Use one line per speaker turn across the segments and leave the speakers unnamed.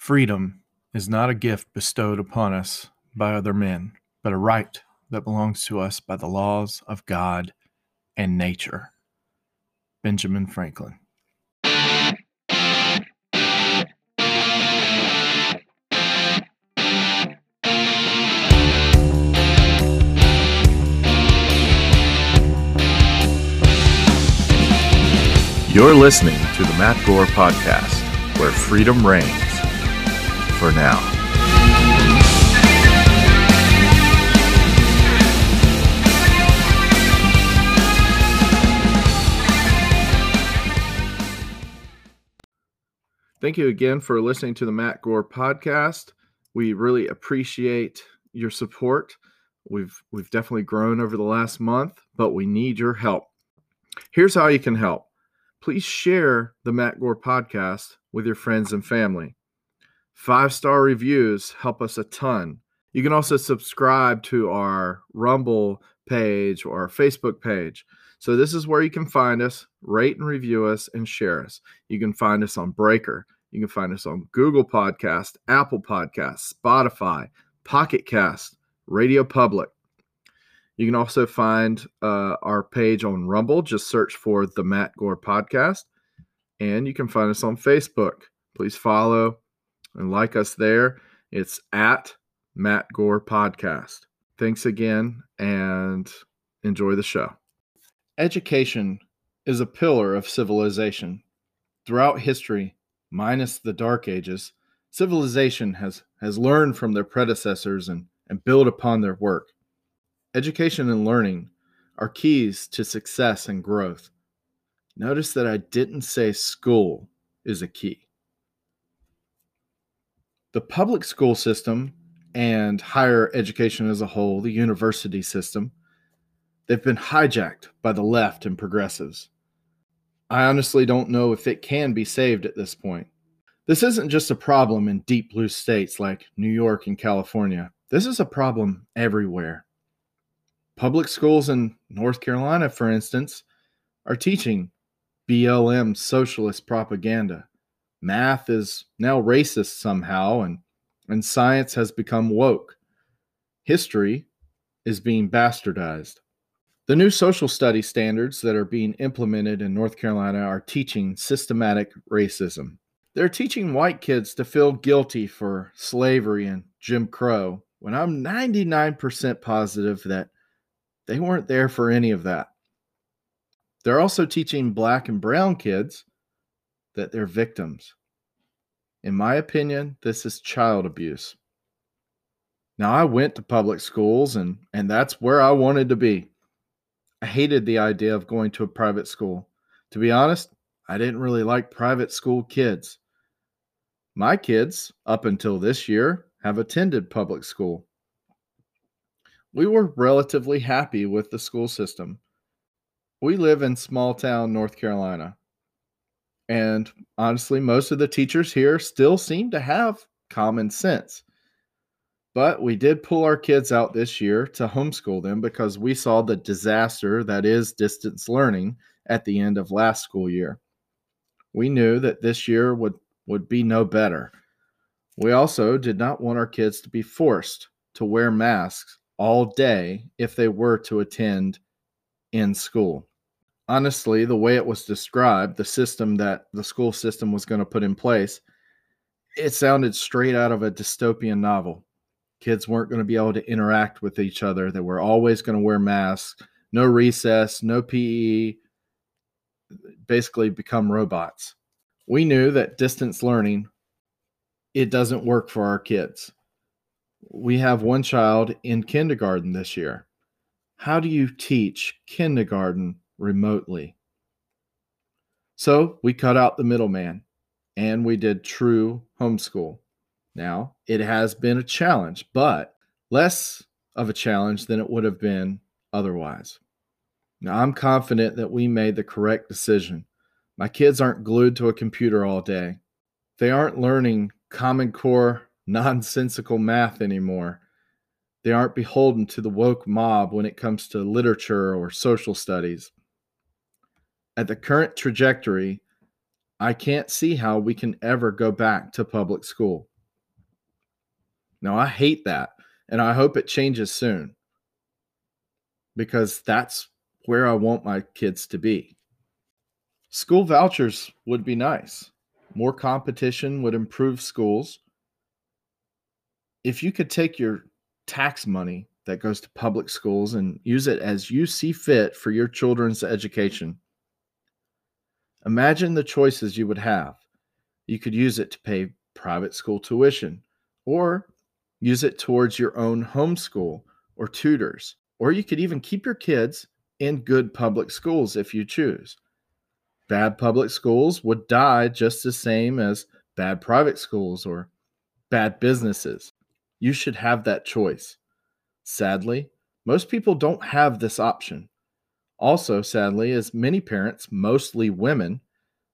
Freedom is not a gift bestowed upon us by other men, but a right that belongs to us by the laws of God and nature. Benjamin Franklin.
You're listening to the Matt Gore Podcast, where freedom reigns. For now.
Thank you again for listening to the Matt Gore Podcast. We really appreciate your support. We've we've definitely grown over the last month, but we need your help. Here's how you can help please share the Matt Gore podcast with your friends and family. Five star reviews help us a ton. You can also subscribe to our Rumble page or our Facebook page. So, this is where you can find us, rate and review us, and share us. You can find us on Breaker. You can find us on Google Podcast, Apple Podcast, Spotify, Pocket Cast, Radio Public. You can also find uh, our page on Rumble. Just search for the Matt Gore Podcast. And you can find us on Facebook. Please follow and like us there. It's at Matt Gore Podcast. Thanks again and enjoy the show. Education is a pillar of civilization. Throughout history, minus the Dark Ages, civilization has, has learned from their predecessors and, and built upon their work. Education and learning are keys to success and growth. Notice that I didn't say school is a key. The public school system and higher education as a whole, the university system, they've been hijacked by the left and progressives. I honestly don't know if it can be saved at this point. This isn't just a problem in deep blue states like New York and California. This is a problem everywhere. Public schools in North Carolina, for instance, are teaching BLM socialist propaganda. Math is now racist somehow, and, and science has become woke. History is being bastardized. The new social study standards that are being implemented in North Carolina are teaching systematic racism. They're teaching white kids to feel guilty for slavery and Jim Crow, when I'm 99% positive that they weren't there for any of that. They're also teaching black and brown kids that they're victims. In my opinion, this is child abuse. Now, I went to public schools and, and that's where I wanted to be. I hated the idea of going to a private school. To be honest, I didn't really like private school kids. My kids, up until this year, have attended public school we were relatively happy with the school system. We live in small town North Carolina. And honestly, most of the teachers here still seem to have common sense. But we did pull our kids out this year to homeschool them because we saw the disaster that is distance learning at the end of last school year. We knew that this year would, would be no better. We also did not want our kids to be forced to wear masks all day if they were to attend in school. Honestly, the way it was described, the system that the school system was going to put in place, it sounded straight out of a dystopian novel. Kids weren't going to be able to interact with each other. They were always going to wear masks, no recess, no PE, basically become robots. We knew that distance learning it doesn't work for our kids we have one child in kindergarten this year. How do you teach kindergarten remotely? So we cut out the middleman and we did true homeschool. Now, it has been a challenge, but less of a challenge than it would have been otherwise. Now, I'm confident that we made the correct decision. My kids aren't glued to a computer all day, they aren't learning Common Core nonsensical math anymore. They aren't beholden to the woke mob when it comes to literature or social studies. At the current trajectory, I can't see how we can ever go back to public school. Now, I hate that, and I hope it changes soon because that's where I want my kids to be. School vouchers would be nice. More competition would improve schools. If you could take your tax money that goes to public schools and use it as you see fit for your children's education, imagine the choices you would have. You could use it to pay private school tuition or use it towards your own homeschool or tutors, or you could even keep your kids in good public schools if you choose. Bad public schools would die just the same as bad private schools or bad businesses. You should have that choice. Sadly, most people don't have this option. Also, sadly, as many parents, mostly women,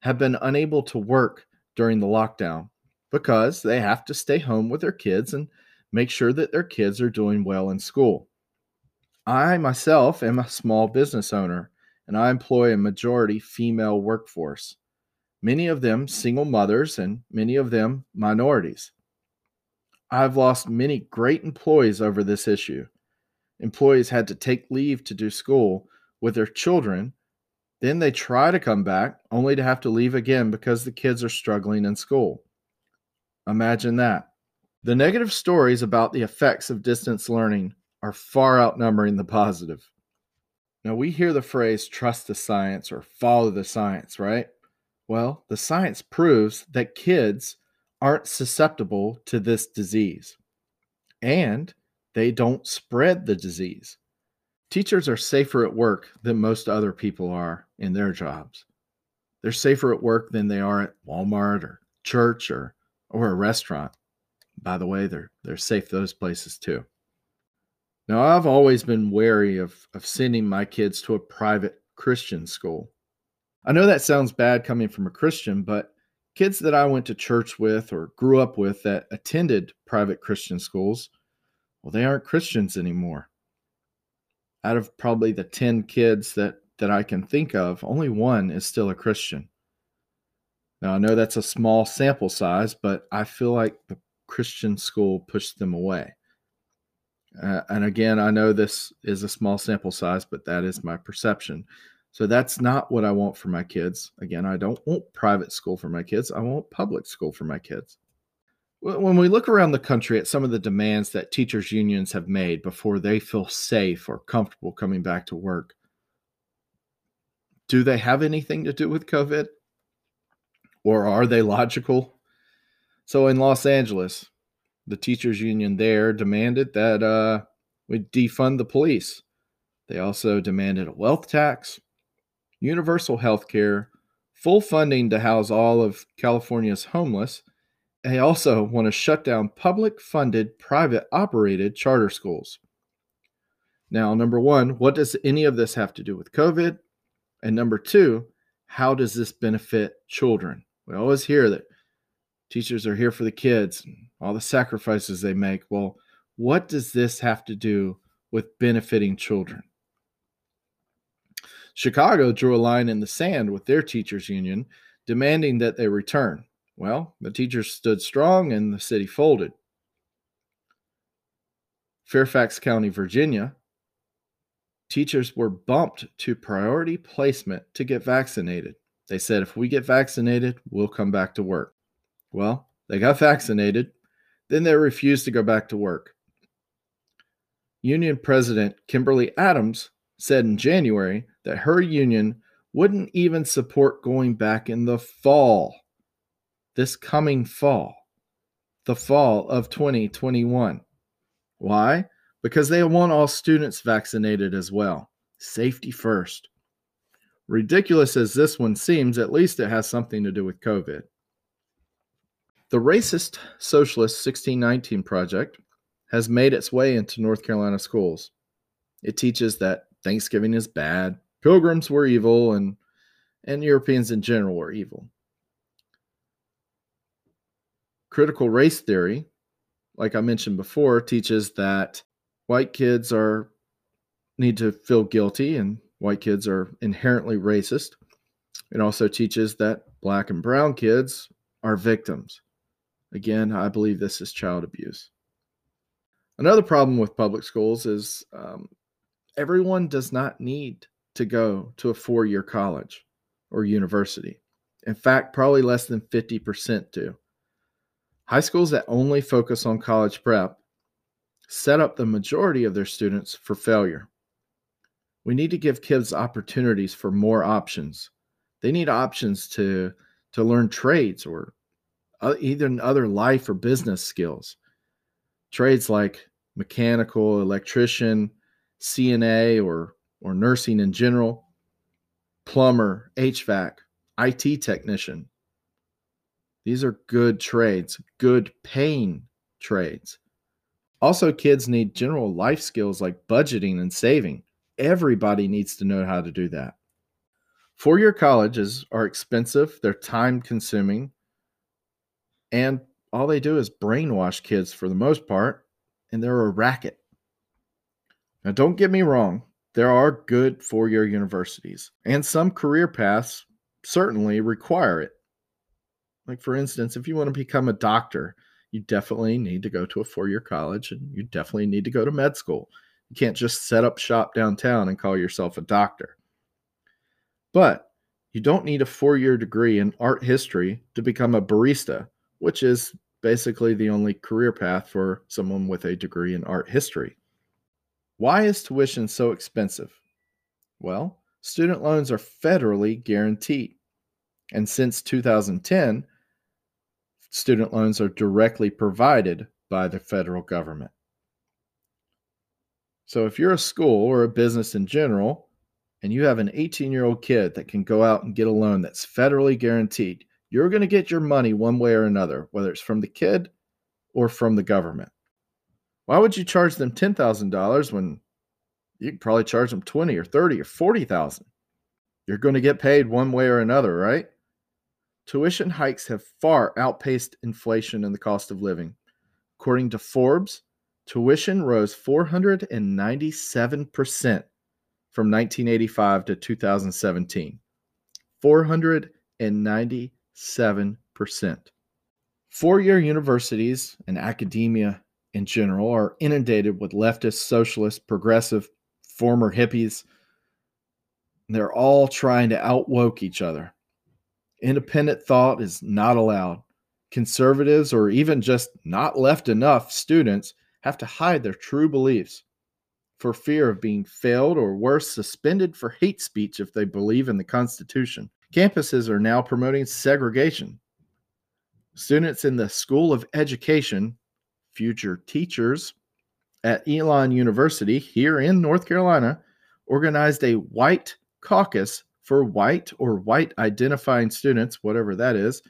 have been unable to work during the lockdown because they have to stay home with their kids and make sure that their kids are doing well in school. I myself am a small business owner and I employ a majority female workforce, many of them single mothers and many of them minorities. I've lost many great employees over this issue. Employees had to take leave to do school with their children. Then they try to come back only to have to leave again because the kids are struggling in school. Imagine that. The negative stories about the effects of distance learning are far outnumbering the positive. Now, we hear the phrase trust the science or follow the science, right? Well, the science proves that kids aren't susceptible to this disease and they don't spread the disease. Teachers are safer at work than most other people are in their jobs. They're safer at work than they are at Walmart or church or, or a restaurant. By the way, they're, they're safe those places too. Now, I've always been wary of, of sending my kids to a private Christian school. I know that sounds bad coming from a Christian, but kids that I went to church with or grew up with that attended private Christian schools, well, they aren't Christians anymore. Out of probably the 10 kids that, that I can think of, only one is still a Christian. Now, I know that's a small sample size, but I feel like the Christian school pushed them away. Uh, and again, I know this is a small sample size, but that is my perception. So that's not what I want for my kids. Again, I don't want private school for my kids. I want public school for my kids. When we look around the country at some of the demands that teachers' unions have made before they feel safe or comfortable coming back to work, do they have anything to do with COVID? Or are they logical? So in Los Angeles, the teachers union there demanded that uh, we defund the police. They also demanded a wealth tax, universal health care, full funding to house all of California's homeless. They also want to shut down public funded, private operated charter schools. Now, number one, what does any of this have to do with COVID? And number two, how does this benefit children? We always hear that teachers are here for the kids all the sacrifices they make. Well, what does this have to do with benefiting children? Chicago drew a line in the sand with their teachers' union, demanding that they return. Well, the teachers stood strong and the city folded. Fairfax County, Virginia, teachers were bumped to priority placement to get vaccinated. They said, if we get vaccinated, we'll come back to work. Well, they got vaccinated, then they refused to go back to work. Union President Kimberly Adams said in January that her union wouldn't even support going back in the fall, this coming fall, the fall of 2021. Why? Because they want all students vaccinated as well. Safety first. Ridiculous as this one seems, at least it has something to do with COVID. The racist socialist 1619 project has made its way into North Carolina schools. It teaches that Thanksgiving is bad, pilgrims were evil, and, and Europeans in general were evil. Critical race theory, like I mentioned before, teaches that white kids are need to feel guilty and white kids are inherently racist. It also teaches that black and brown kids are victims. Again, I believe this is child abuse. Another problem with public schools is um, everyone does not need to go to a four year college or university. In fact, probably less than 50% do. High schools that only focus on college prep set up the majority of their students for failure. We need to give kids opportunities for more options. They need options to, to learn trades or uh, even other life or business skills. Trades like mechanical, electrician, CNA, or, or nursing in general, plumber, HVAC, IT technician. These are good trades, good paying trades. Also, kids need general life skills like budgeting and saving. Everybody needs to know how to do that. Four year colleges are expensive, they're time consuming, and all they do is brainwash kids for the most part, and they're a racket. Now, don't get me wrong, there are good four year universities, and some career paths certainly require it. Like, for instance, if you want to become a doctor, you definitely need to go to a four year college and you definitely need to go to med school. You can't just set up shop downtown and call yourself a doctor. But you don't need a four year degree in art history to become a barista, which is basically the only career path for someone with a degree in art history. Why is tuition so expensive? Well, student loans are federally guaranteed. And since 2010, student loans are directly provided by the federal government. So if you're a school or a business in general, and you have an 18 year old kid that can go out and get a loan that's federally guaranteed, you're going to get your money one way or another, whether it's from the kid or from the government. Why would you charge them $10,000 when you could probably charge them 20 or 30 or 40,000? You're going to get paid one way or another, right? Tuition hikes have far outpaced inflation and the cost of living. According to Forbes, tuition rose 497% from 1985 to 2017. 497%. Four year universities and academia in general are inundated with leftist, socialist, progressive, former hippies. They're all trying to outwoke each other. Independent thought is not allowed. Conservatives or even just not left enough students have to hide their true beliefs for fear of being failed or worse, suspended for hate speech if they believe in the Constitution. Campuses are now promoting segregation. Students in the School of Education, future teachers at Elon University here in North Carolina, organized a white caucus for white or white identifying students, whatever that is,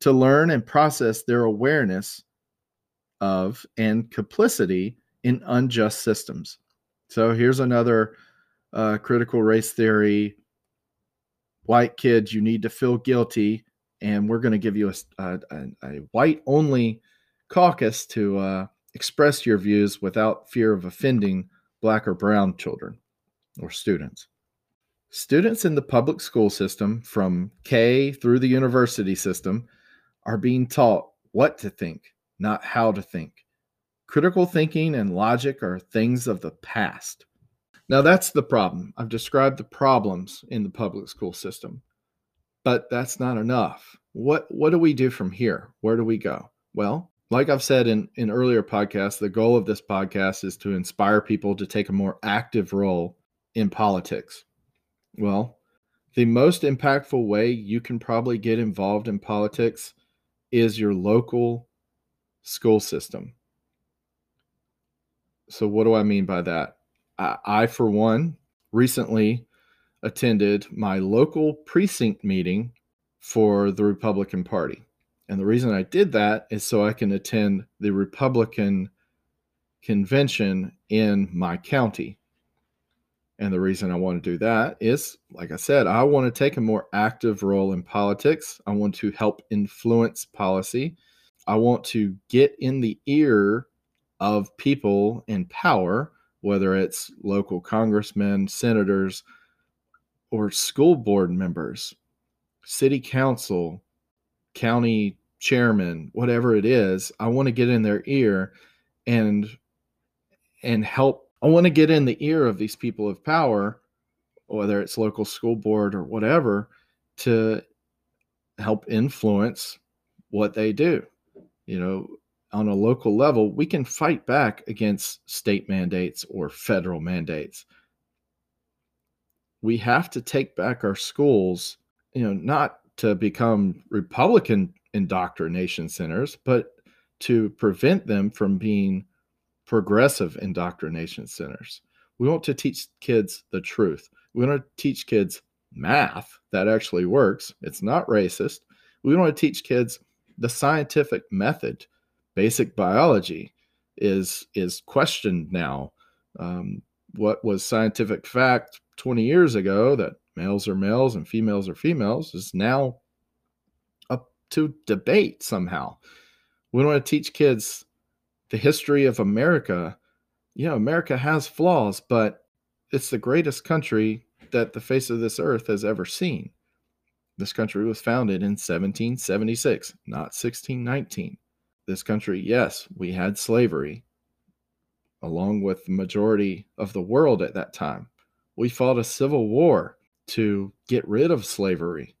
to learn and process their awareness of and complicity in unjust systems. So here's another uh, critical race theory. White kids, you need to feel guilty, and we're going to give you a, a, a white only caucus to uh, express your views without fear of offending black or brown children or students. Students in the public school system, from K through the university system, are being taught what to think, not how to think. Critical thinking and logic are things of the past. Now, that's the problem. I've described the problems in the public school system, but that's not enough. What, what do we do from here? Where do we go? Well, like I've said in, in earlier podcasts, the goal of this podcast is to inspire people to take a more active role in politics. Well, the most impactful way you can probably get involved in politics is your local school system. So, what do I mean by that? I, I, for one, recently attended my local precinct meeting for the Republican Party. And the reason I did that is so I can attend the Republican convention in my county. And the reason I want to do that is, like I said, I want to take a more active role in politics. I want to help influence policy. I want to get in the ear of people in power, whether it's local congressmen, senators, or school board members, city council, county chairman, whatever it is. I want to get in their ear and and help. I want to get in the ear of these people of power, whether it's local school board or whatever, to help influence what they do. You know, on a local level, we can fight back against state mandates or federal mandates. We have to take back our schools, you know, not to become Republican indoctrination centers, but to prevent them from being progressive indoctrination centers. We want to teach kids the truth. We want to teach kids math that actually works. It's not racist. We want to teach kids the scientific method. Basic biology is is questioned now. Um, what was scientific fact 20 years ago that males are males and females are females is now up to debate somehow. We want to teach kids the history of America. You know, America has flaws, but it's the greatest country that the face of this earth has ever seen. This country was founded in 1776, not 1619. This country, yes, we had slavery along with the majority of the world at that time. We fought a civil war to get rid of slavery.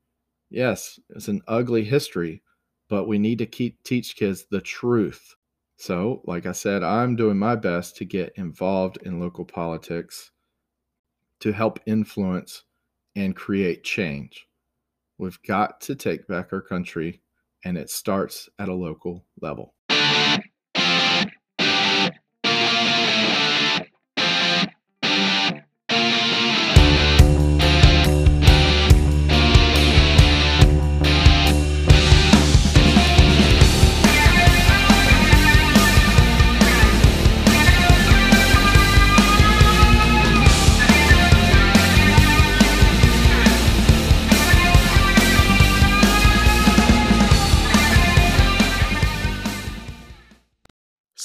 Yes, it's an ugly history, but we need to keep teach kids the truth. So, like I said, I'm doing my best to get involved in local politics to help influence and create change. We've got to take back our country, and it starts at a local level.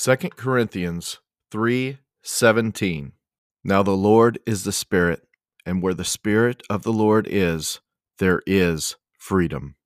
Second Corinthians 3:17 Now the Lord is the Spirit, and where the Spirit of the Lord is, there is freedom.